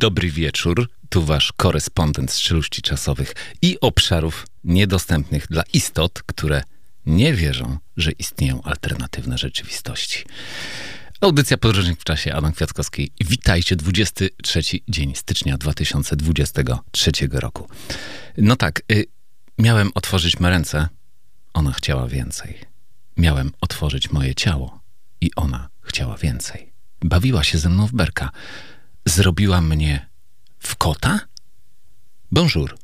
Dobry wieczór. Tu wasz korespondent z czeluści czasowych i obszarów niedostępnych dla istot, które nie wierzą, że istnieją alternatywne rzeczywistości. Audycja Podróżnik w czasie, Adam Kwiatkowski. Witajcie, 23 dzień stycznia 2023 roku. No tak, y, miałem otworzyć me ręce, ona chciała więcej. Miałem otworzyć moje ciało i ona chciała więcej. Bawiła się ze mną w berka. Zrobiła mnie w kota? Bonjour.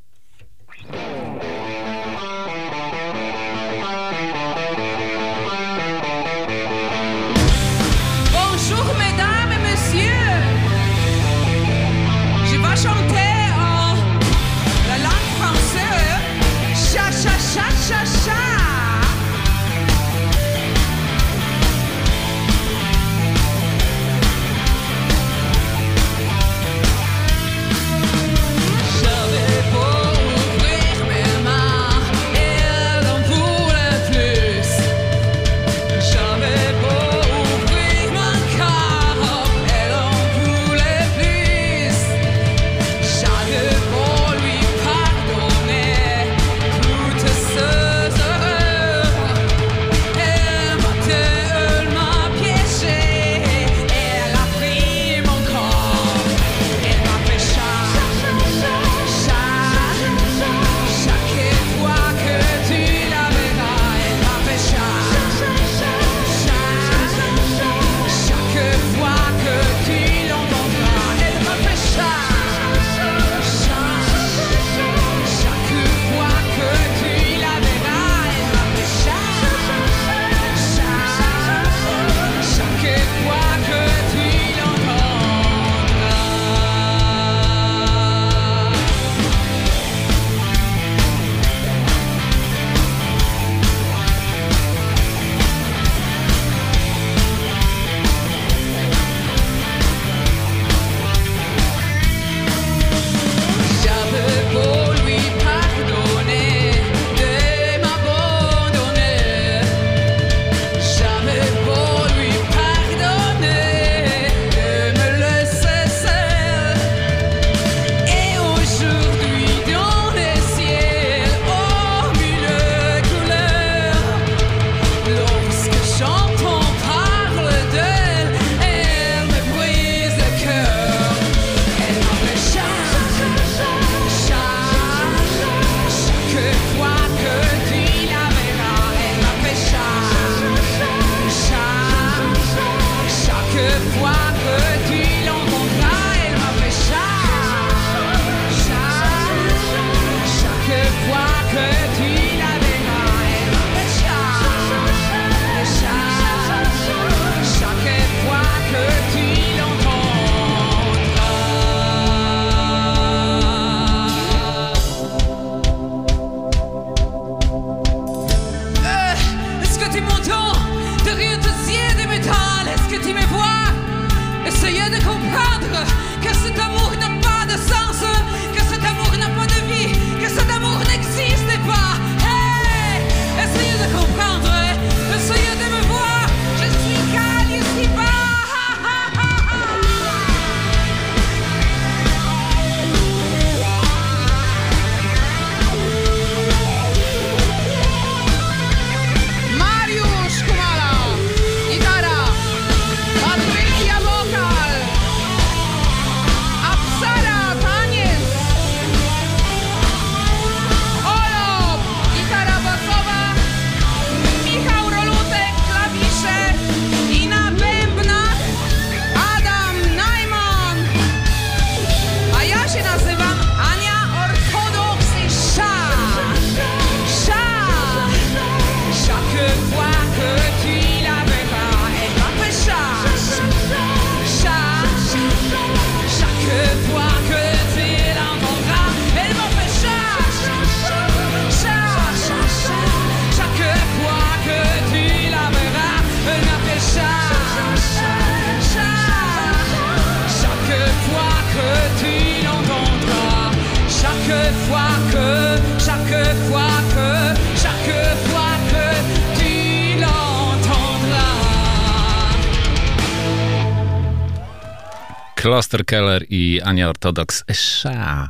Kloster Keller i Ania Ortodoks. Sza.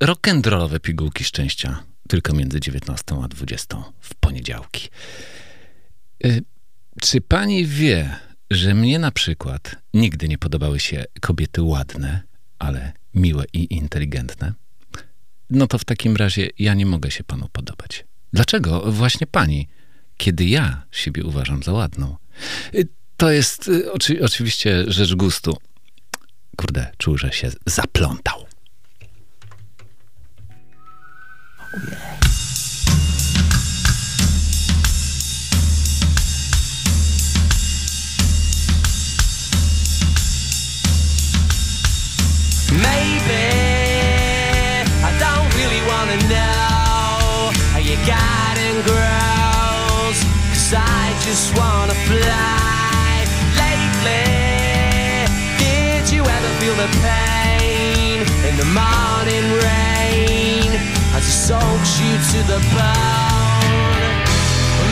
Rock'n'rollowe pigułki szczęścia. Tylko między 19 a 20 w poniedziałki. Y, czy pani wie, że mnie na przykład nigdy nie podobały się kobiety ładne, ale miłe i inteligentne? No to w takim razie ja nie mogę się panu podobać. Dlaczego właśnie pani, kiedy ja siebie uważam za ładną? Y, to jest y, oczy, oczywiście rzecz gustu. Kurde, czuł, że się zaplątał. Maybe I don't really wanna know how grows. Cause I just wanna fly. The pain in the morning rain as it soaks you to the bone?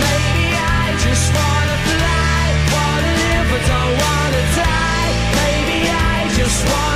Maybe I just wanna fly. Wanna live but don't wanna die. Maybe I just wanna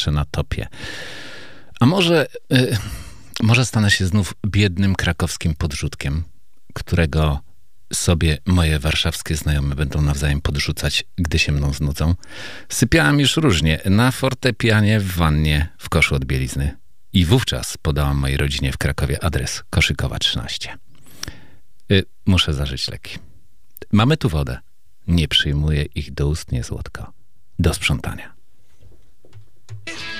zawsze na topie. A może, y, może stanę się znów biednym krakowskim podrzutkiem, którego sobie moje warszawskie znajome będą nawzajem podrzucać, gdy się mną znudzą. Sypiałam już różnie, na fortepianie, w wannie, w koszu od bielizny. I wówczas podałam mojej rodzinie w Krakowie adres Koszykowa 13. Y, muszę zażyć leki. Mamy tu wodę. Nie przyjmuję ich do ust, nie złotko. Do sprzątania. It's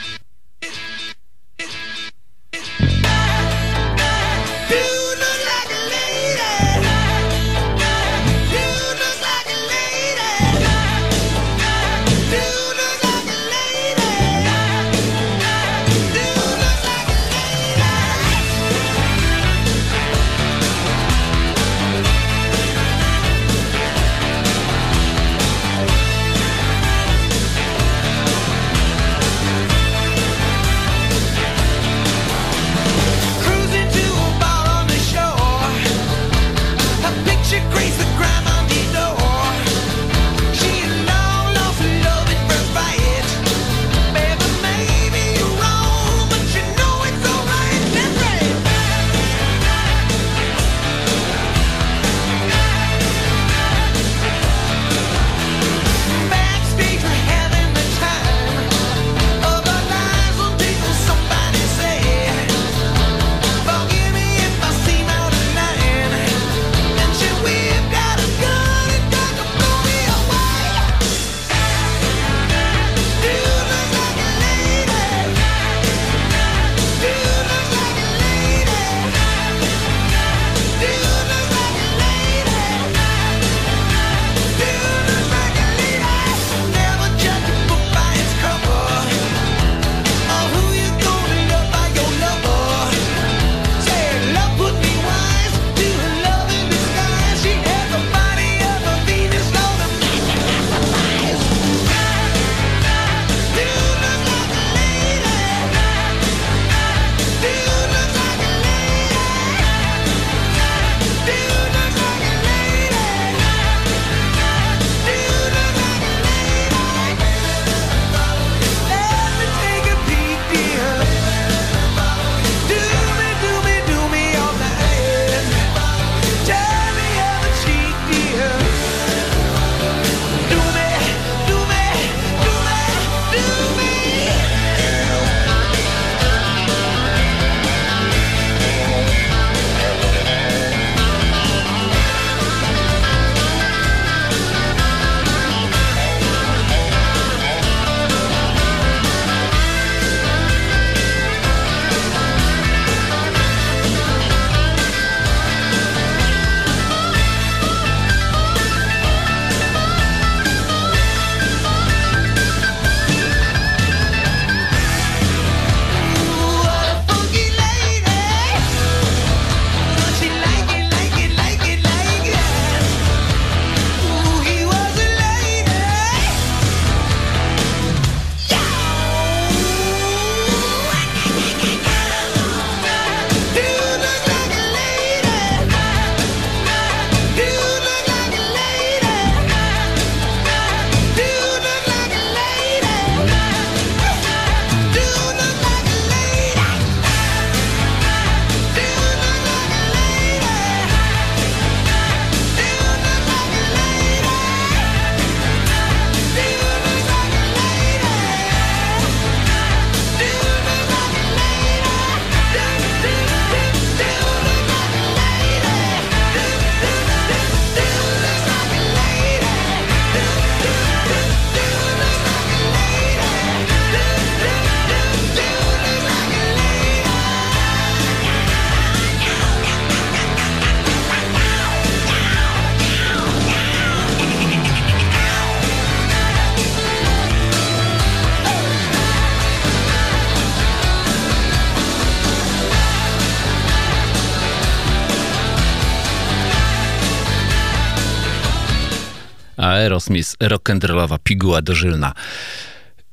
Aerosmith, rock'n'rollowa piguła dożylna.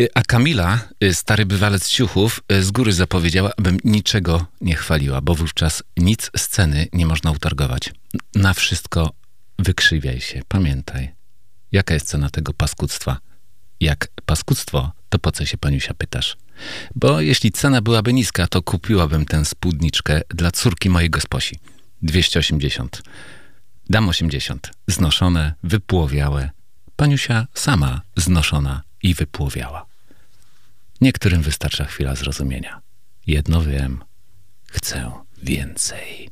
Y, A Kamila, y, stary bywalec ciuchów, y, z góry zapowiedziała, abym niczego nie chwaliła, bo wówczas nic sceny nie można utargować. Na wszystko wykrzywiaj się. Pamiętaj, jaka jest cena tego paskudztwa. Jak paskudztwo, to po co się paniusia pytasz? Bo jeśli cena byłaby niska, to kupiłabym tę spódniczkę dla córki mojej gosposi. 280. Dam 80. Znoszone, wypłowiałe. Paniusia sama znoszona i wypłowiała. Niektórym wystarcza chwila zrozumienia. Jedno wiem. Chcę więcej.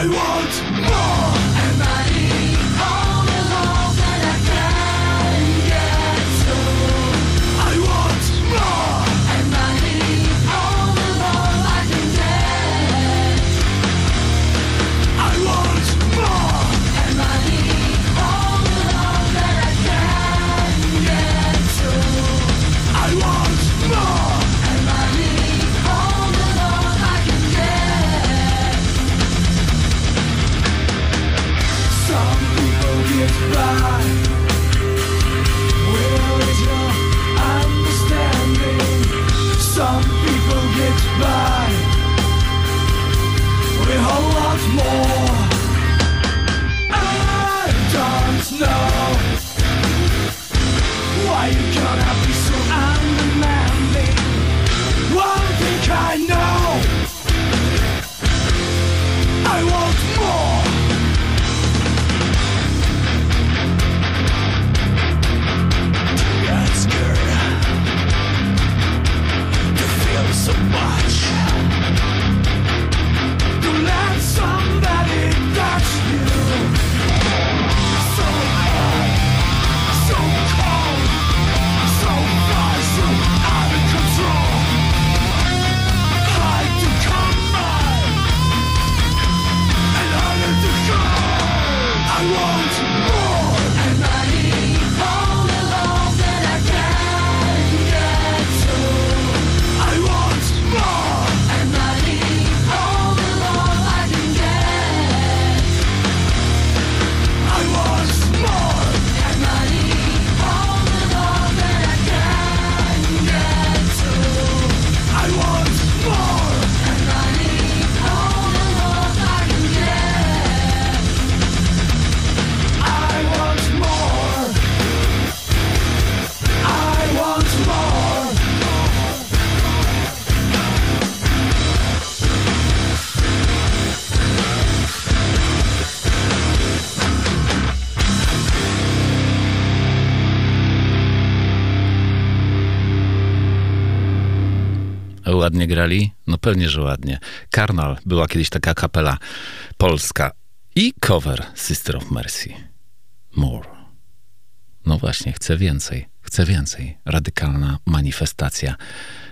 I want ładnie grali? No pewnie, że ładnie. Karnal była kiedyś taka kapela polska i cover Sister of Mercy. More. No właśnie, chcę więcej, chcę więcej. Radykalna manifestacja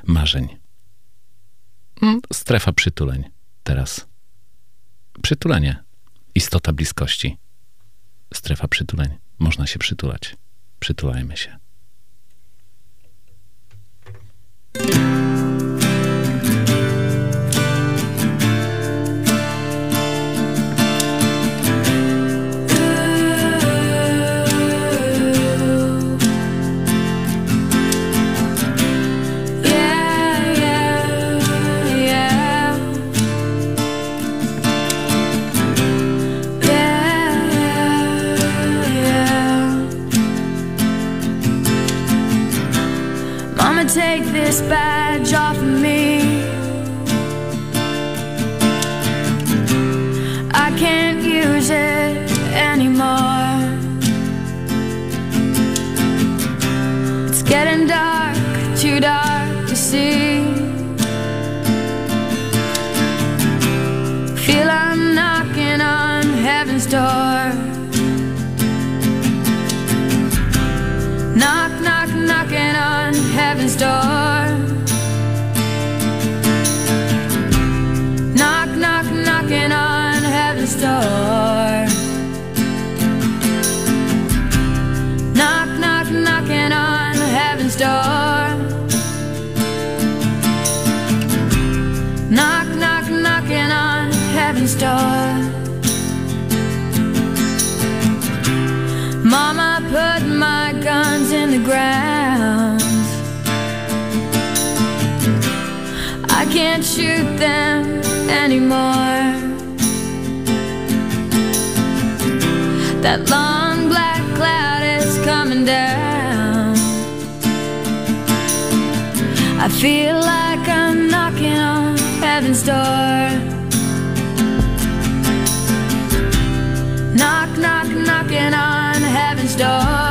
marzeń. Mm, strefa przytuleń. Teraz. Przytulenie. Istota bliskości. Strefa przytuleń. Można się przytulać. Przytulajmy się. This badge off of me. I can't use it anymore. It's getting dark, too dark to see. Feel I'm knocking on heaven's door. Them anymore. That long black cloud is coming down. I feel like I'm knocking on heaven's door. Knock, knock, knocking on heaven's door.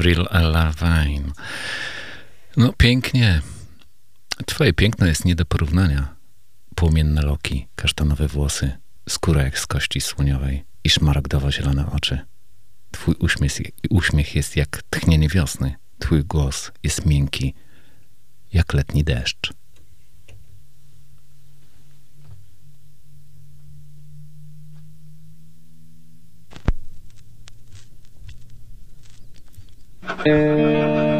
Avril Lavigne. No pięknie. Twoje piękno jest nie do porównania. Płomienne loki, kasztanowe włosy, skóra jak z kości słoniowej i szmaragdowo-zielone oczy. Twój uśmiech, uśmiech jest jak tchnienie wiosny. Twój głos jest miękki, jak letni deszcz. Eh...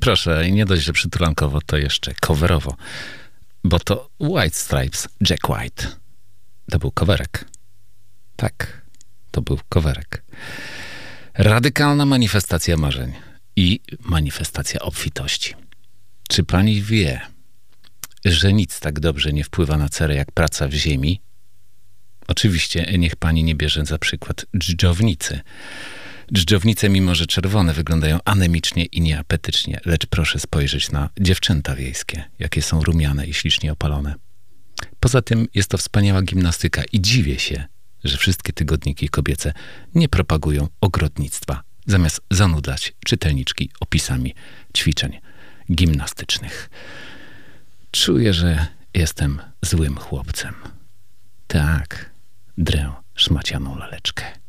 proszę, i nie dość, że przytulankowo, to jeszcze coverowo. Bo to White Stripes, Jack White. To był coverek. Tak, to był coverek. Radykalna manifestacja marzeń i manifestacja obfitości. Czy pani wie, że nic tak dobrze nie wpływa na cerę jak praca w ziemi? Oczywiście niech pani nie bierze za przykład dżdżownicy. Dżdżownice, mimo że czerwone, wyglądają anemicznie i nieapetycznie, lecz proszę spojrzeć na dziewczęta wiejskie, jakie są rumiane i ślicznie opalone. Poza tym jest to wspaniała gimnastyka i dziwię się, że wszystkie tygodniki kobiece nie propagują ogrodnictwa, zamiast zanudzać czytelniczki opisami ćwiczeń gimnastycznych. Czuję, że jestem złym chłopcem. Tak, drę szmacianą laleczkę.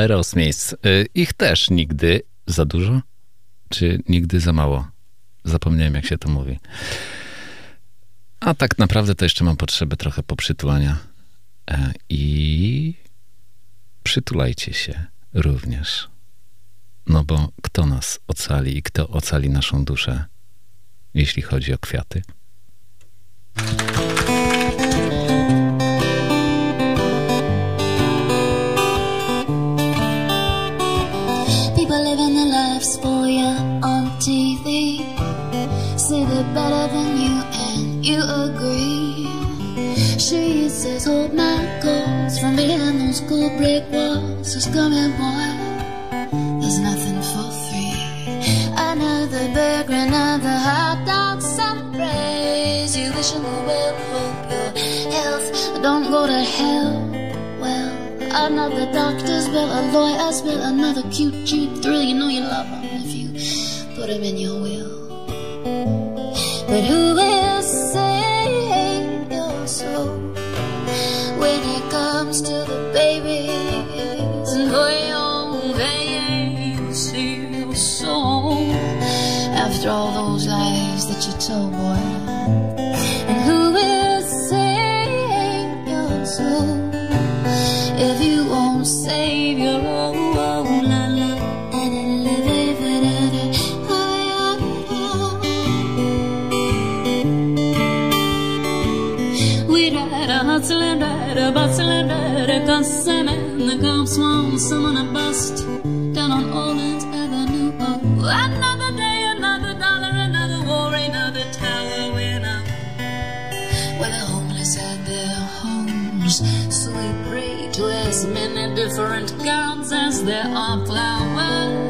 Aerosmith. Y, Ich też nigdy za dużo, czy nigdy za mało? Zapomniałem, jak się to mówi. A tak naprawdę to jeszcze mam potrzebę trochę poprzytulania. E, I przytulajcie się również. No bo kto nas ocali i kto ocali naszą duszę, jeśli chodzi o kwiaty? Hold my goals from behind those cold brick walls. Just here, boy. There's nothing for free. Another burger, another hot dog, some praise. You wish them well, hope your health don't go to hell. Well, another doctor's bill, a lawyer's bill, another cute, cheap thrill. You know you love them if you put them in your will. But who will save your soul when it to the babies and for your veins, save your soul after all those lies that you told, boy? The cops want someone to bust down on Orange Avenue. Oh, another day, another dollar, another war, another tower winner where the homeless had their homes. So we pray to as many different gods as there are flowers.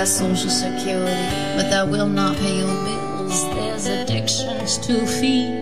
Got social security, but that will not pay your bills. There's addictions to feed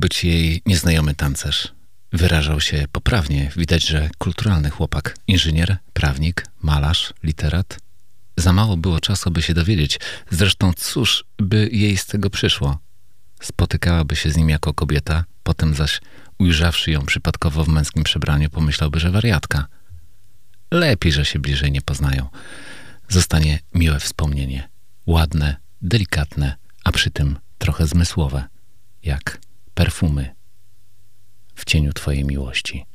być jej nieznajomy tancerz. Wyrażał się poprawnie, widać, że kulturalny chłopak, inżynier, prawnik, malarz, literat. Za mało było czasu, by się dowiedzieć. Zresztą cóż by jej z tego przyszło? Spotykałaby się z nim jako kobieta, potem zaś, ujrzawszy ją przypadkowo w męskim przebraniu, pomyślałby, że wariatka. Lepiej, że się bliżej nie poznają. Zostanie miłe wspomnienie. Ładne, delikatne, a przy tym trochę zmysłowe. Jak perfumy w cieniu Twojej miłości.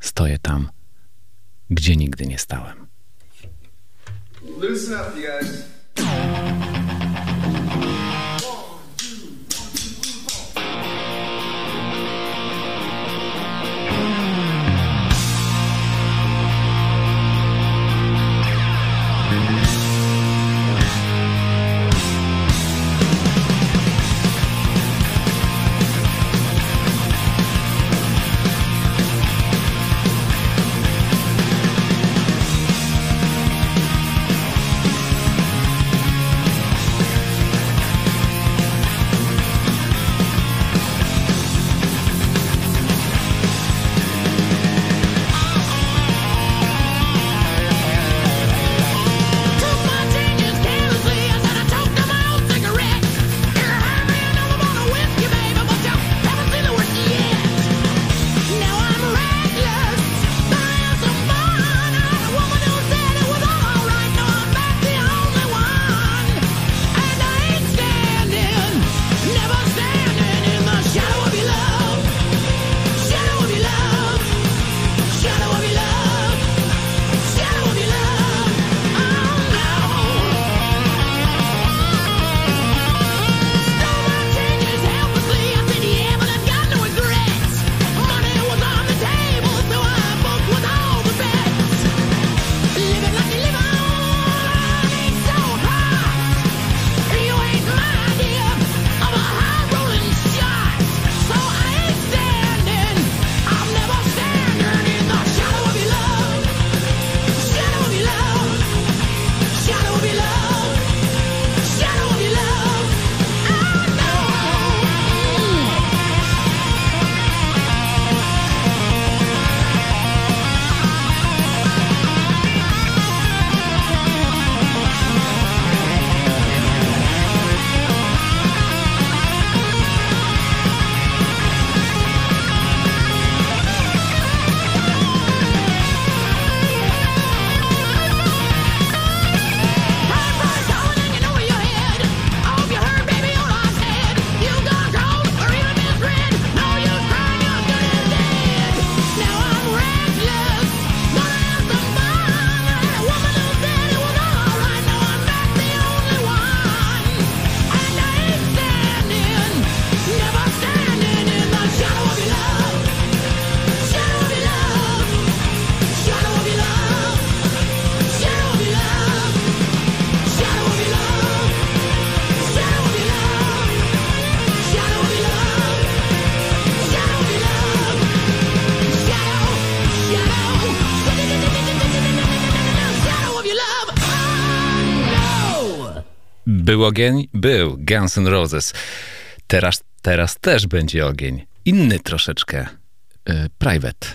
Stoję tam, gdzie nigdy nie stałem. Listen up, you guys. Był ogień? Był. Guns N' Roses. Teraz, teraz też będzie ogień. Inny troszeczkę. Y, private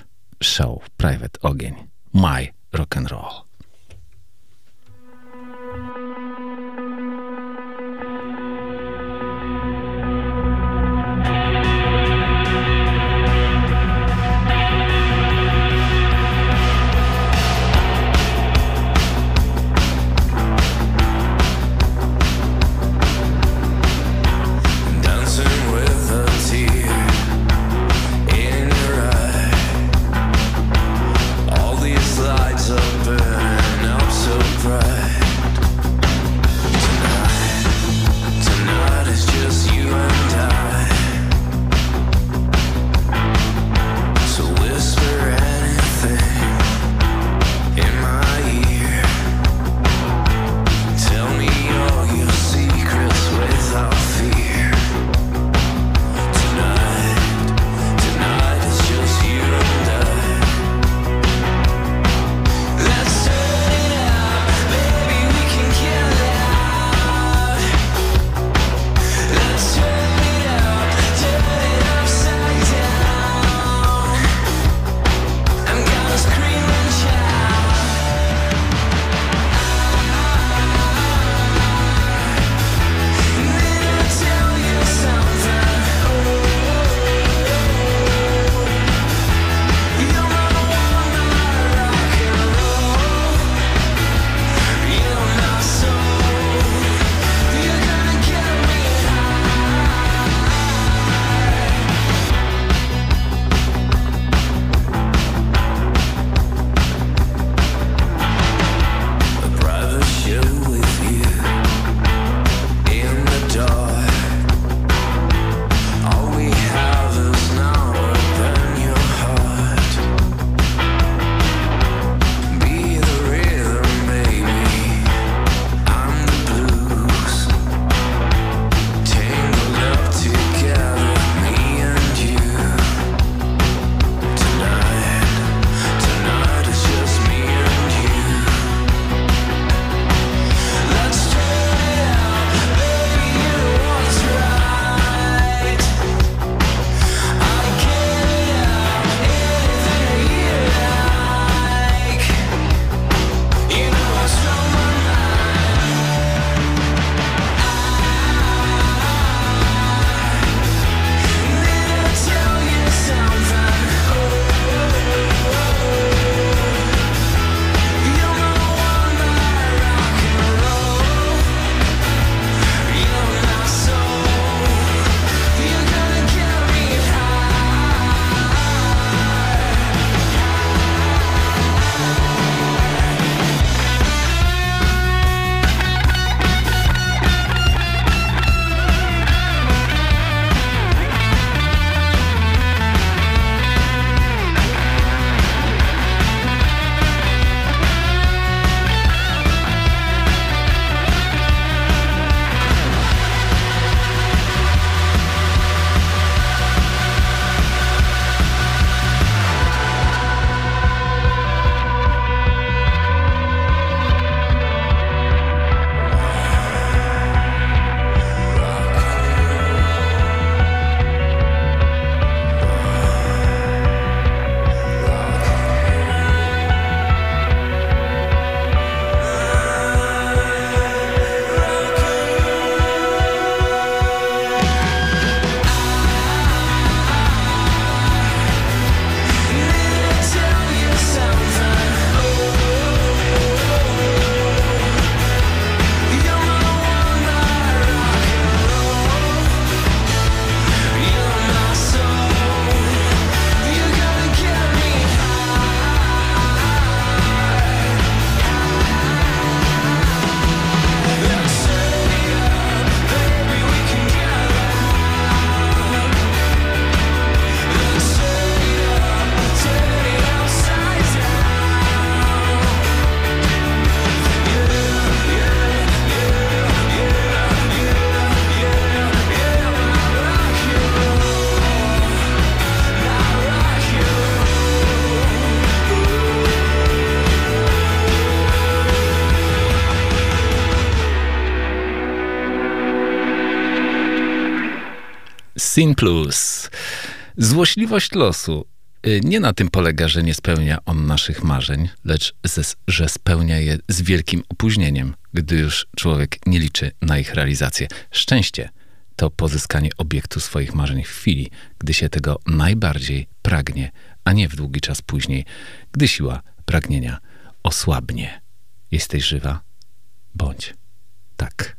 show, private ogień. My rock and roll. Sin Plus. Złośliwość losu y, nie na tym polega, że nie spełnia on naszych marzeń, lecz ze, że spełnia je z wielkim opóźnieniem, gdy już człowiek nie liczy na ich realizację. Szczęście to pozyskanie obiektu swoich marzeń w chwili, gdy się tego najbardziej pragnie, a nie w długi czas później, gdy siła pragnienia osłabnie. Jesteś żywa? Bądź. Tak.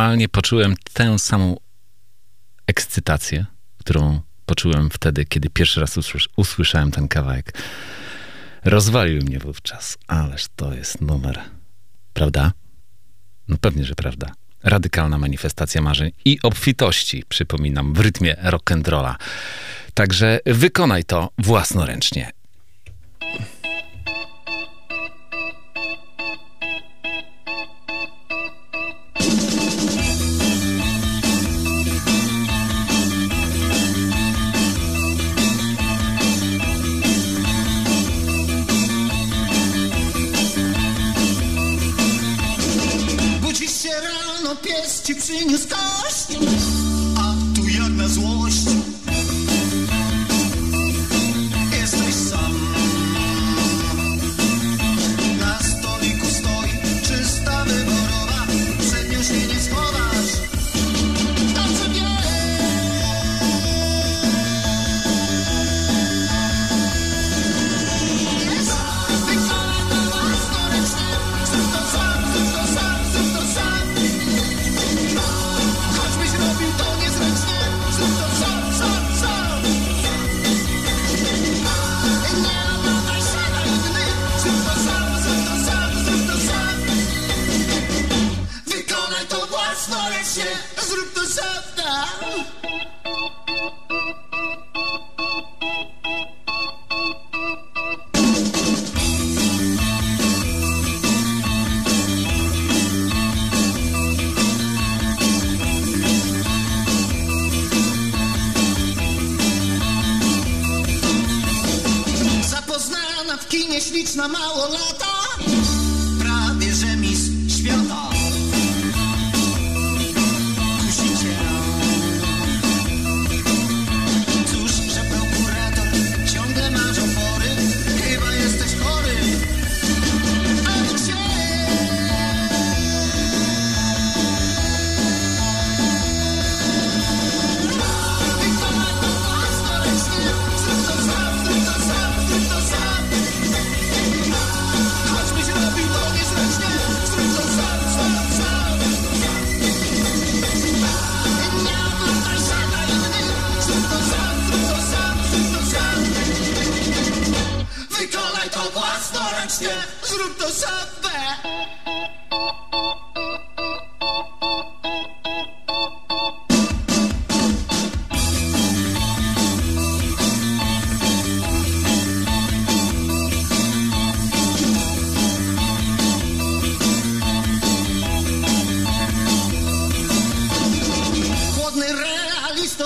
Normalnie poczułem tę samą ekscytację, którą poczułem wtedy, kiedy pierwszy raz usłysz- usłyszałem ten kawałek. Rozwalił mnie wówczas, ależ to jest numer. Prawda? No pewnie, że prawda. Radykalna manifestacja marzeń i obfitości, przypominam, w rytmie rock'n'rolla. Także wykonaj to własnoręcznie. sing his gosh.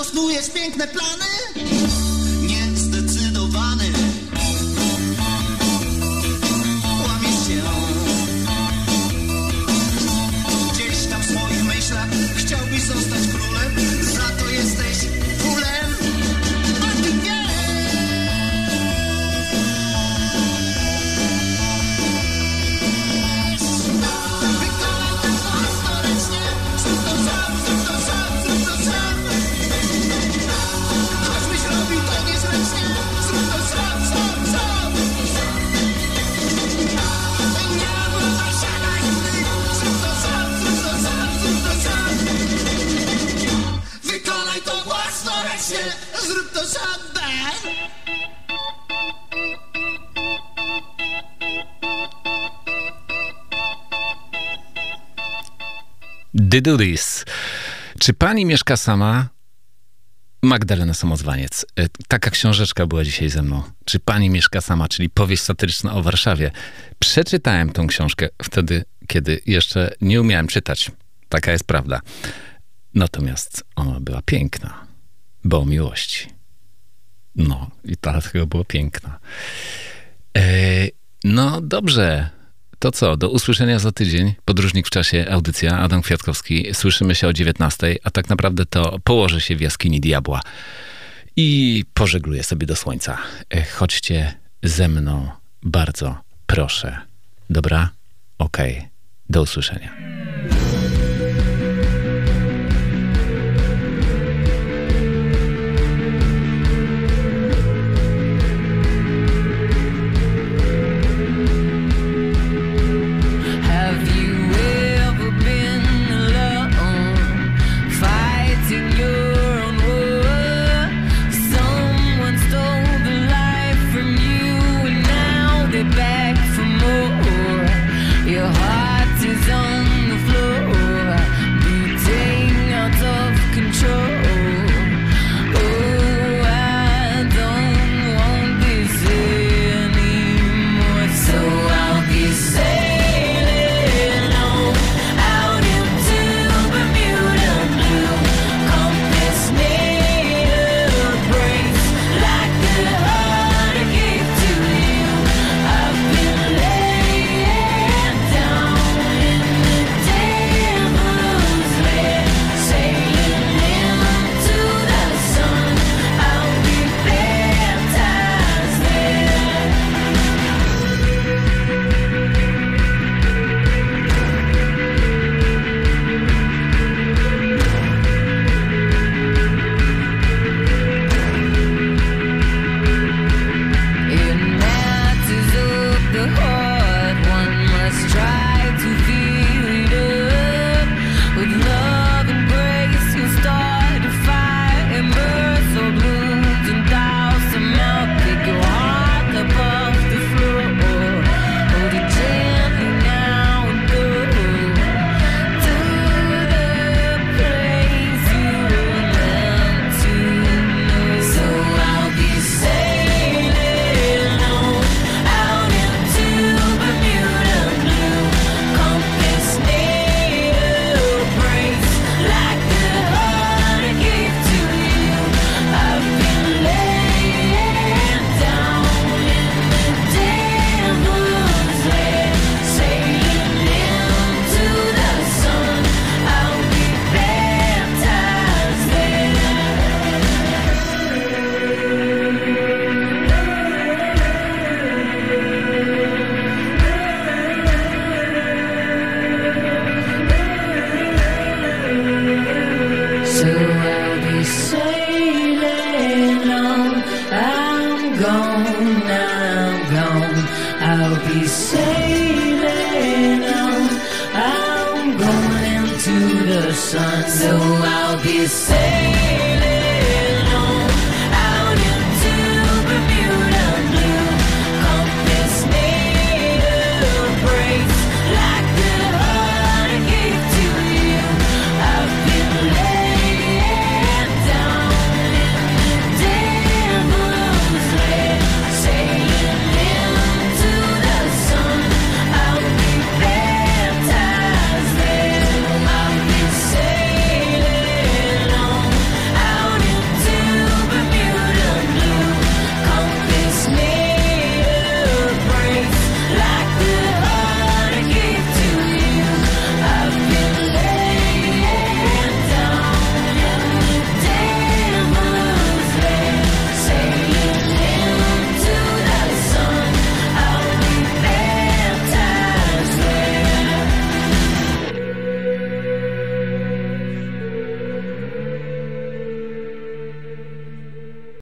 snujesz piękne plany? do this. Czy pani mieszka sama? Magdalena Samozwaniec. E, taka książeczka była dzisiaj ze mną. Czy pani mieszka sama, czyli powieść satyryczna o Warszawie. Przeczytałem tą książkę wtedy, kiedy jeszcze nie umiałem czytać. Taka jest prawda. Natomiast ona była piękna, bo o miłości. No, i dlatego była piękna. Eee, no dobrze, to co, do usłyszenia za tydzień. Podróżnik w czasie, audycja Adam Kwiatkowski. Słyszymy się o 19, a tak naprawdę to położę się w jaskini diabła i pożegluję sobie do słońca. E, chodźcie ze mną, bardzo proszę. Dobra? Okej. Okay. Do usłyszenia.